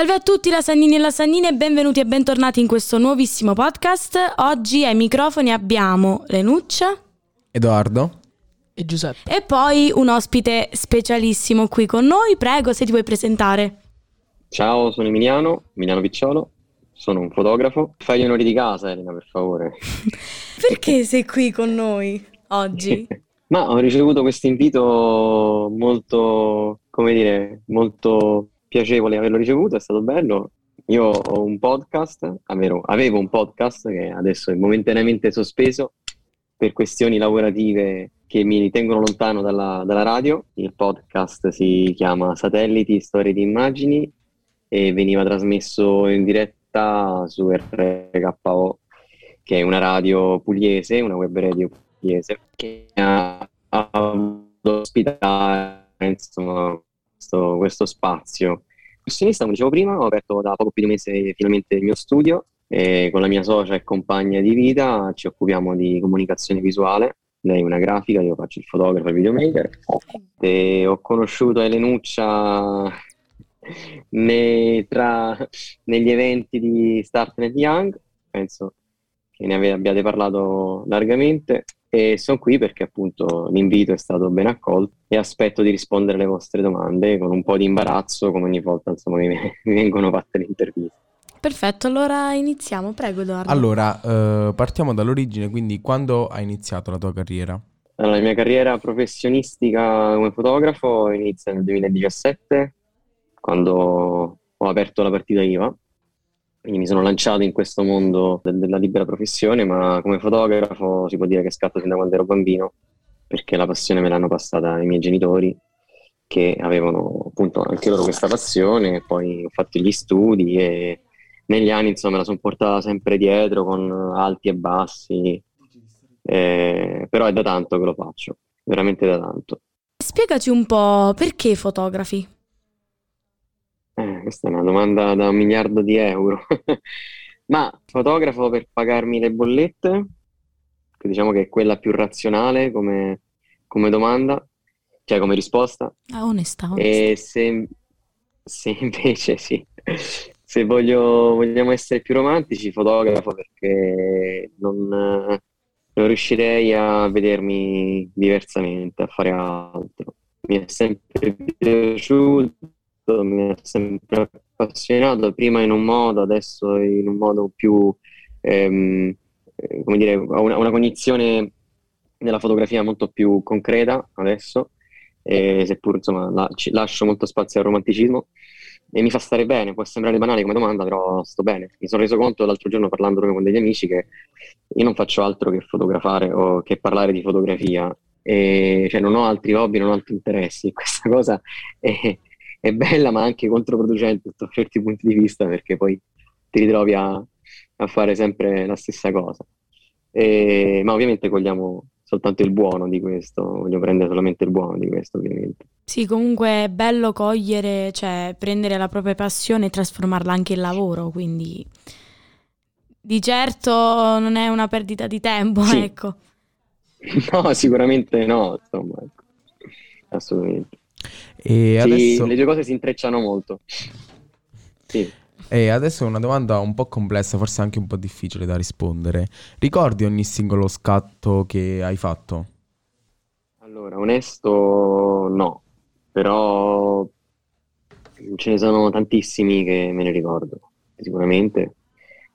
Salve a tutti Lasagnini e Lasagnine e benvenuti e bentornati in questo nuovissimo podcast. Oggi ai microfoni abbiamo Lenuccia Edoardo e Giuseppe. e poi un ospite specialissimo qui con noi. Prego, se ti vuoi presentare. Ciao, sono Emiliano, Emiliano Picciolo, sono un fotografo. Fai gli onori di casa, Elena, per favore. Perché sei qui con noi oggi? Ma ho ricevuto questo invito molto, come dire, molto piacevole averlo ricevuto, è stato bello. Io ho un podcast, avevo, avevo un podcast che adesso è momentaneamente sospeso per questioni lavorative che mi tengono lontano dalla, dalla radio. Il podcast si chiama Satelliti, Storie di Immagini e veniva trasmesso in diretta su RKO, che è una radio pugliese, una web radio pugliese, che ha, ha ospitare insomma, questo, questo spazio. Professionista, come dicevo prima, ho aperto da poco più di un mese finalmente il mio studio e con la mia socia e compagna di vita ci occupiamo di comunicazione visuale. Lei è una grafica, io faccio il fotografo e il videomaker. E ho conosciuto Elenuccia ne- tra- negli eventi di Startnet Young, penso che ne abbiate parlato largamente e sono qui perché appunto l'invito è stato ben accolto e aspetto di rispondere alle vostre domande con un po' di imbarazzo come ogni volta insomma mi, mi vengono fatte le interviste. Perfetto, allora iniziamo. Prego, Edoardo. Allora, eh, partiamo dall'origine, quindi quando hai iniziato la tua carriera? Allora, la mia carriera professionistica come fotografo inizia nel 2017 quando ho aperto la partita IVA quindi mi sono lanciato in questo mondo del- della libera professione, ma come fotografo si può dire che scatto fin da quando ero bambino, perché la passione me l'hanno passata i miei genitori, che avevano appunto anche loro questa passione, poi ho fatto gli studi e negli anni insomma me la sono portata sempre dietro con alti e bassi, eh, però è da tanto che lo faccio, veramente da tanto. Spiegaci un po' perché fotografi? Eh, questa è una domanda da un miliardo di euro. Ma fotografo per pagarmi le bollette, che diciamo che è quella più razionale come, come domanda, cioè come risposta. Ah, onesta, onesta. E se, se invece sì, se voglio, vogliamo essere più romantici, fotografo perché non, non riuscirei a vedermi diversamente, a fare altro. Mi è sempre piaciuto, mi ha sempre appassionato, prima in un modo, adesso in un modo più, ehm, eh, come dire, ho una, una cognizione della fotografia molto più concreta adesso, e seppur insomma la- ci- lascio molto spazio al romanticismo e mi fa stare bene, può sembrare banale come domanda, però sto bene. Mi sono reso conto l'altro giorno parlando proprio con degli amici che io non faccio altro che fotografare o che parlare di fotografia, e, cioè non ho altri hobby, non ho altri interessi. Questa cosa è, è bella ma anche controproducente sotto certi punti di vista perché poi ti ritrovi a, a fare sempre la stessa cosa. E- ma ovviamente cogliamo soltanto il buono di questo, voglio prendere solamente il buono di questo, ovviamente. Sì, comunque è bello cogliere, cioè prendere la propria passione e trasformarla anche in lavoro, quindi di certo non è una perdita di tempo, Sì. ecco. No, sicuramente no, insomma, ecco. assolutamente. E Sì, adesso, le due cose si intrecciano molto. Sì. e adesso è una domanda un po' complessa, forse anche un po' difficile da rispondere. Ricordi ogni singolo scatto che hai fatto? Allora, onesto no, però ce ne sono tantissimi che me ne ricordo, sicuramente.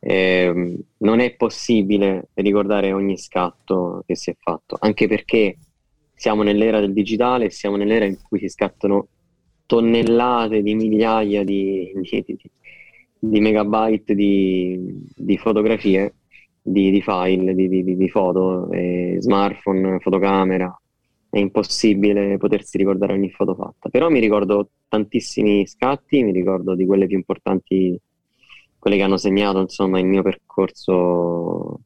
Ehm, non è possibile ricordare ogni scatto che si è fatto, anche perché siamo nell'era del digitale, siamo nell'era in cui si scattano tonnellate di migliaia di, di- di- di megabyte di, fotografie, di, file, di foto, eh, smartphone, fotocamera. È impossibile potersi ricordare ogni foto fatta, però mi ricordo tantissimi scatti, mi ricordo di quelle più importanti, quelle che hanno segnato insomma il mio percorso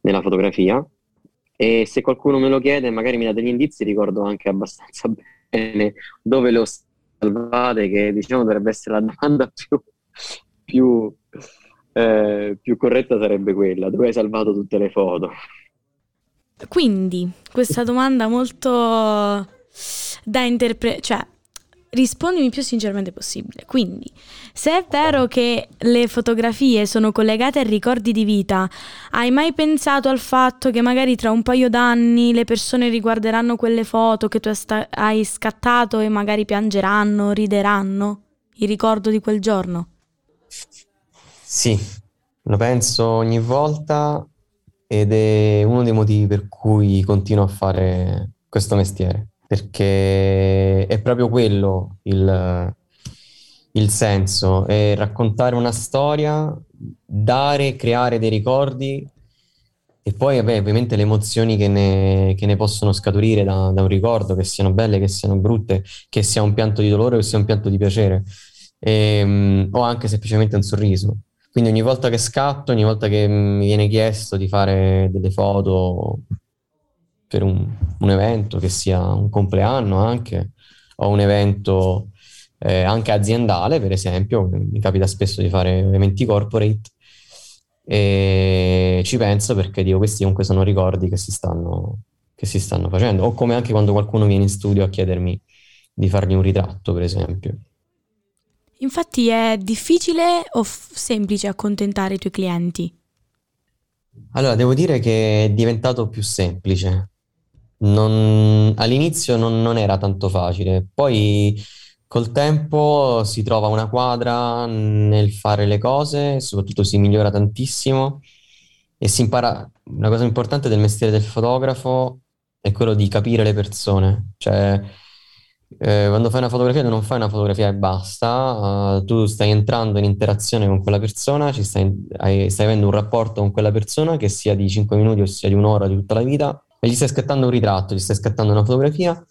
nella fotografia. E se qualcuno me lo chiede, magari mi dà degli indizi, ricordo anche abbastanza bene dove le ho salvate, che diciamo dovrebbe essere la domanda più, più, eh, più corretta sarebbe quella, dove hai salvato tutte le foto? Quindi, questa domanda molto da interpretare, cioè rispondimi più sinceramente possibile. Quindi, se è vero che le fotografie sono collegate a ricordi di vita, hai mai pensato al fatto che magari tra un paio d'anni le persone riguarderanno quelle foto che tu hai scattato e magari piangeranno, rideranno? Il ricordo di quel giorno? Sì, lo penso ogni volta ed è uno dei motivi per cui continuo a fare questo mestiere perché è proprio quello il, il senso, è raccontare una storia, dare, creare dei ricordi e poi vabbè, ovviamente le emozioni che ne, che ne possono scaturire da, da, un ricordo, che siano belle, che siano brutte, che sia un pianto di dolore o che sia un pianto di piacere, e, um, o anche semplicemente un sorriso. Quindi ogni volta che scatto, ogni volta che mi viene chiesto di fare delle foto per un, un evento, che sia un compleanno anche, o un evento eh, anche aziendale, per esempio, mi capita spesso di fare eventi corporate, e ci penso perché dico questi comunque sono ricordi che si stanno, che si stanno facendo, o come anche quando qualcuno viene in studio a chiedermi di fargli un ritratto, per esempio. Infatti è difficile o f- semplice accontentare i tuoi clienti? Allora, devo dire che è diventato più semplice non, all'inizio non, non era tanto facile, poi col tempo si trova una quadra nel fare le cose, soprattutto si migliora tantissimo e si impara. Una cosa importante del mestiere del fotografo è quello di capire le persone, cioè eh, quando fai una fotografia tu non fai una fotografia e basta, uh, tu stai entrando in interazione con quella persona, stai, hai, stai avendo un rapporto con quella persona che sia di 5 minuti o sia di un'ora, di tutta la vita e gli stai scattando un ritratto, gli stai scattando una fotografia.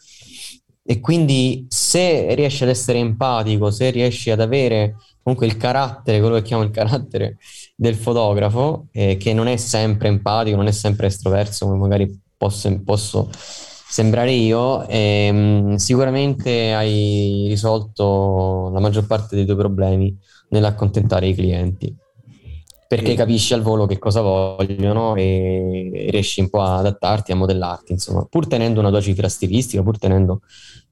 E quindi se riesci ad essere empatico, se riesci ad avere comunque il carattere, quello che chiamo il carattere del fotografo, eh, che non è sempre empatico, non è sempre estroverso come magari posso, posso sembrare io, ehm, sicuramente hai risolto la maggior parte dei tuoi problemi nell'accontentare i clienti perché capisci al volo che cosa vogliono e riesci un po' ad adattarti, a modellarti, insomma, pur tenendo una tua cifra stilistica, pur tenendo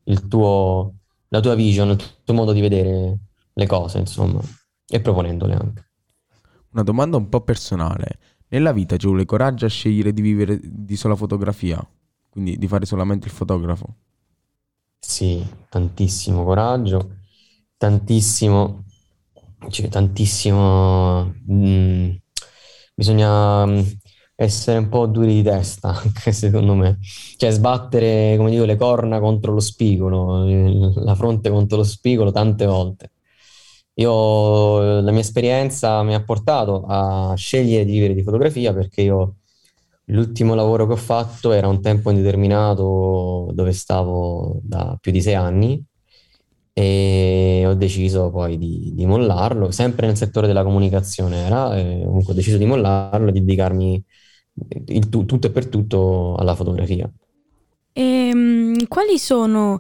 il tuo, la tua vision, il tuo modo di vedere le cose, insomma, e proponendole anche. Una domanda un po' personale. Nella vita ci vuole coraggio a scegliere di vivere di sola fotografia, quindi di fare solamente il fotografo? Sì, tantissimo coraggio, tantissimo c'è tantissimo... Mm, bisogna mm, essere un po' duri di testa, anche secondo me. Cioè sbattere, come dico, le corna contro lo spigolo, la fronte contro lo spigolo tante volte. Io, la mia esperienza mi ha portato a scegliere di vivere di fotografia perché io l'ultimo lavoro che ho fatto era un tempo indeterminato dove stavo da più di sei anni e ho deciso poi di, di mollarlo, sempre nel settore della comunicazione era, e comunque ho deciso di mollarlo e di dedicarmi il, tutto e per tutto alla fotografia. E, um, quali sono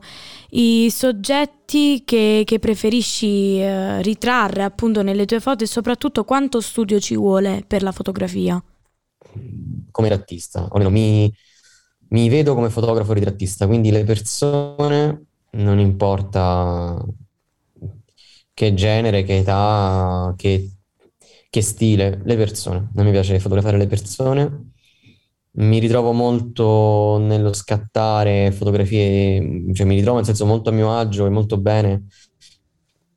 i soggetti che, che preferisci uh, ritrarre appunto nelle tue foto e soprattutto quanto studio ci vuole per la fotografia? Come ritrattista, o almeno mi, mi vedo come fotografo ritrattista, quindi le persone non importa che genere, che età, che, che stile, le persone. A me piace fotografare le persone. Mi ritrovo molto nello scattare fotografie, cioè mi ritrovo nel senso molto a mio agio e molto bene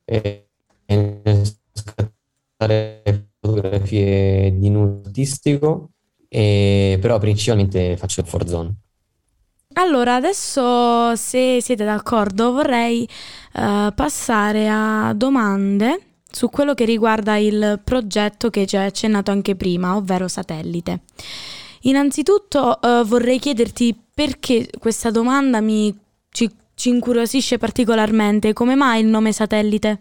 e, e nel scattare fotografie di nudo artistico, e, però principalmente faccio il for zone. Allora, adesso se siete d'accordo vorrei uh, passare a domande su quello che riguarda il progetto che ci hai accennato anche prima, ovvero satellite. Innanzitutto uh, vorrei chiederti perché questa domanda mi, ci, ci incuriosisce particolarmente, come mai il nome satellite?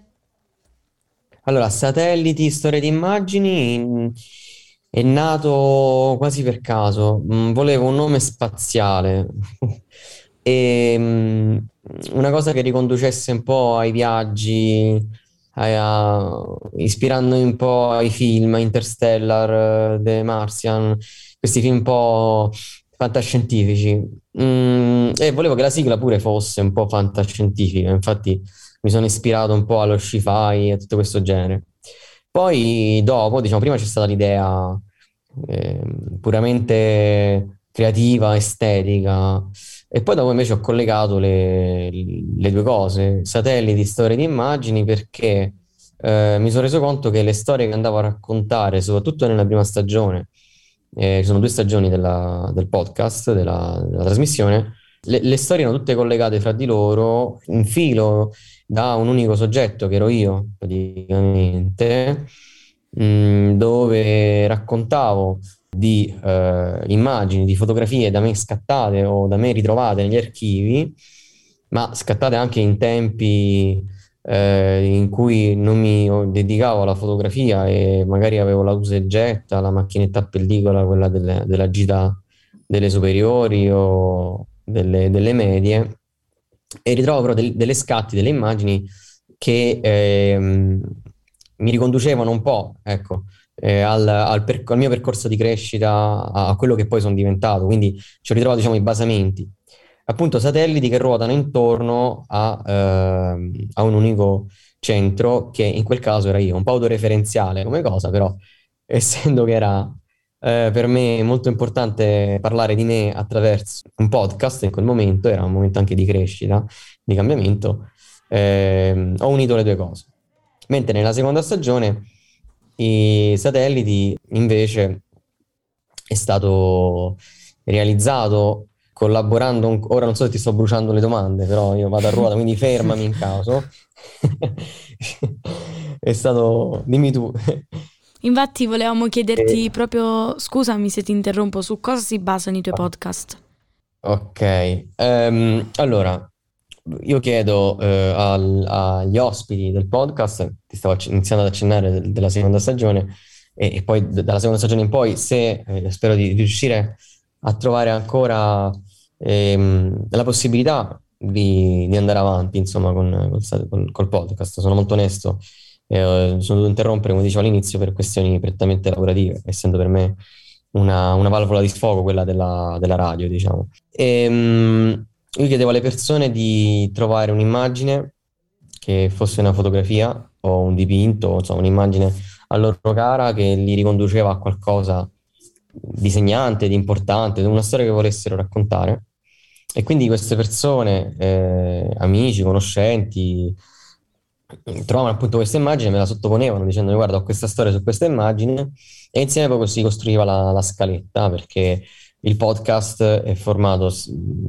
Allora, satelliti, storie di immagini è nato quasi per caso, mm, volevo un nome spaziale e mm, una cosa che riconducesse un po' ai viaggi, a, ispirandomi un po' ai film, Interstellar, The Martian, questi film un po' fantascientifici. Mm, e volevo che la sigla pure fosse un po' fantascientifica, infatti mi sono ispirato un po' allo sci-fi e tutto questo genere. Poi dopo, diciamo, prima c'è stata l'idea eh, puramente creativa, estetica, e poi dopo invece ho collegato le, le due cose, satelliti, storie di immagini, perché eh, mi sono reso conto che le storie che andavo a raccontare, soprattutto nella prima stagione, eh, sono due stagioni della, del podcast, della, della trasmissione, le, le, storie erano tutte collegate fra di loro, in filo da un unico soggetto che ero io, praticamente, mh, mm, dove raccontavo di eh, immagini, di fotografie da me scattate o da me ritrovate negli archivi, ma scattate anche in tempi eh, in cui non mi dedicavo alla fotografia e magari avevo la usa e getta, la macchinetta a pellicola, quella delle, della gita delle superiori o delle, delle medie, e ritrovo però del, delle scatti, delle immagini che eh, mi riconducevano un po', ecco, eh, al, al, per, al, mio percorso di crescita, a, a, quello che poi sono diventato. Quindi ci ho ritrovato, diciamo, i basamenti appunto satelliti che ruotano intorno a, eh, a, un unico centro, che in quel caso era io, un po' autoreferenziale come cosa, però essendo che era eh, per me molto importante parlare di me attraverso un podcast in quel momento, era un momento anche di crescita, di cambiamento, eh, ho unito le due cose. Mentre nella seconda stagione i satelliti invece è stato realizzato collaborando, un... ora non so se ti sto bruciando le domande, però io vado a ruota, quindi fermami in caso. È stato, dimmi tu. Infatti volevamo chiederti eh. proprio, scusami se ti interrompo, su cosa si basano i tuoi podcast? Ok, um, allora io chiedo uh, al, agli ospiti del podcast, ti stavo iniziando ad accennare de- della seconda stagione, e, e poi d- dalla seconda stagione in poi, se eh, spero di, di riuscire a trovare ancora ehm, la possibilità di, di, andare avanti insomma con, col, col podcast. Sono molto onesto, eh, sono dovuto interrompere come dicevo all'inizio per questioni prettamente lavorative, essendo per me una, una valvola di sfogo quella della, della radio, diciamo. E, ehm, io chiedevo alle persone di trovare un'immagine che fosse una fotografia o un dipinto, insomma un'immagine a loro cara che li riconduceva a qualcosa di segnante, di importante, di una storia che volessero raccontare. E quindi queste persone, eh, amici, conoscenti, trovavano appunto questa immagine, me la sottoponevano dicendo guarda ho questa storia su questa immagine e insieme proprio si costruiva la, la scaletta perché il podcast è formato,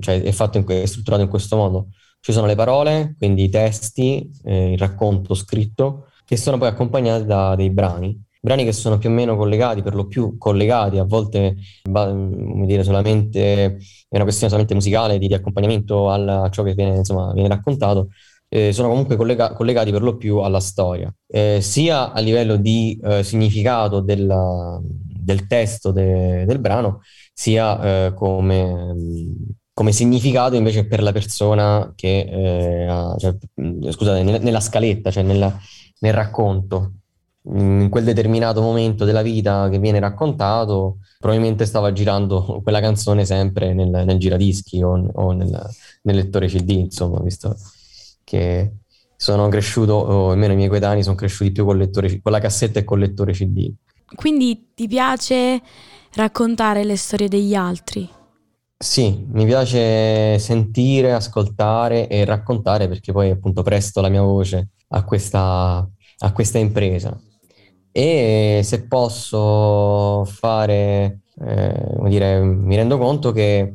cioè è, in, è strutturato in questo modo. Ci sono le parole, quindi i testi, eh, il racconto scritto, che sono poi accompagnati da dei brani brani che sono più o meno collegati, per lo più collegati, a volte come dire, solamente, è una questione solamente musicale, di, di accompagnamento al, a ciò che viene, insomma, viene raccontato, eh, sono comunque collega- collegati per lo più alla storia, eh, sia a livello di eh, significato della, del testo de- del brano, sia eh, come, come, significato invece per la persona che, eh, ha, cioè, scusate, nella, nella scaletta, cioè nella, nel racconto. In quel determinato momento della vita che viene raccontato, probabilmente stava girando quella canzone sempre nel, nel giradischi o, o nel, nel, lettore CD, insomma, visto che sono cresciuto, o almeno i miei coetanei sono cresciuti più con, lettore, con la cassetta e con il lettore CD. Quindi ti piace raccontare le storie degli altri? Sì, mi piace sentire, ascoltare e raccontare perché poi appunto presto la mia voce a questa, a questa impresa e se posso fare, eh, dire, mi rendo conto che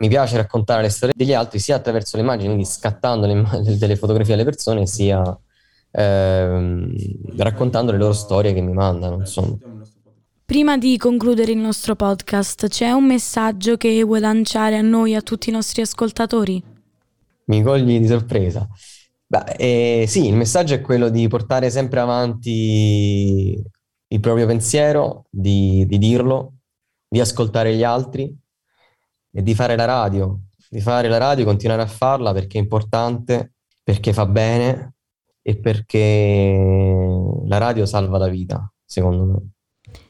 mi piace raccontare le storie degli altri sia attraverso le immagini, quindi scattando le delle fotografie alle persone, sia ehm, raccontando le loro storie che mi mandano. Insomma. Prima di concludere il nostro podcast, c'è un messaggio che vuoi lanciare a noi, a tutti i nostri ascoltatori? Mi cogli di sorpresa. Beh, eh, sì, il messaggio è quello di portare sempre avanti il proprio pensiero, di, di dirlo, di ascoltare gli altri e di fare la radio, di fare la radio, continuare a farla perché è importante, perché fa bene e perché la radio salva la vita, secondo me.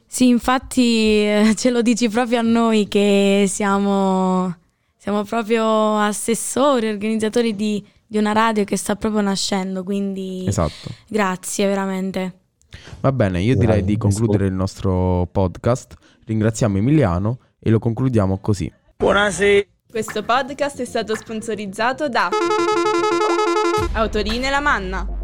Sì, infatti eh, ce lo dici proprio a noi che siamo, siamo proprio assessori, organizzatori di, di una radio che sta proprio nascendo, quindi esatto. grazie veramente. Va bene, io direi di concludere il nostro podcast. Ringraziamo Emiliano e lo concludiamo così. Buonasera. Questo podcast è stato sponsorizzato da Autorine La Manna.